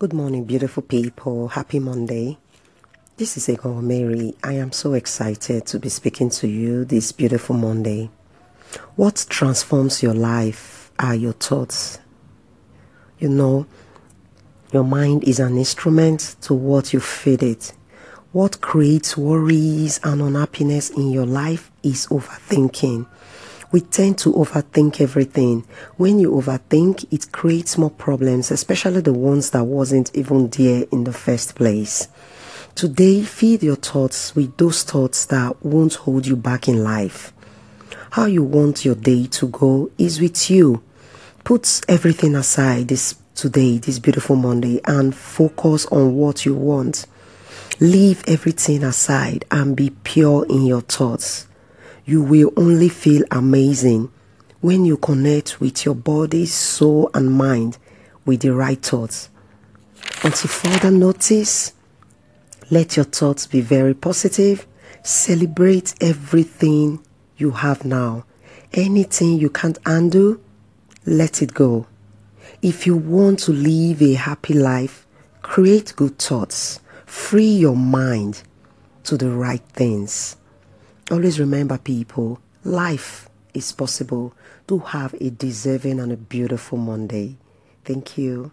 Good morning, beautiful people. Happy Monday. This is Egon Mary. I am so excited to be speaking to you this beautiful Monday. What transforms your life are your thoughts. You know, your mind is an instrument to what you feed it. What creates worries and unhappiness in your life is overthinking we tend to overthink everything. When you overthink, it creates more problems, especially the ones that wasn't even there in the first place. Today, feed your thoughts with those thoughts that won't hold you back in life. How you want your day to go is with you. Put everything aside this today, this beautiful Monday, and focus on what you want. Leave everything aside and be pure in your thoughts you will only feel amazing when you connect with your body, soul, and mind with the right thoughts. Until further notice, let your thoughts be very positive. Celebrate everything you have now. Anything you can't undo, let it go. If you want to live a happy life, create good thoughts. Free your mind to the right things. Always remember, people, life is possible. Do have a deserving and a beautiful Monday. Thank you.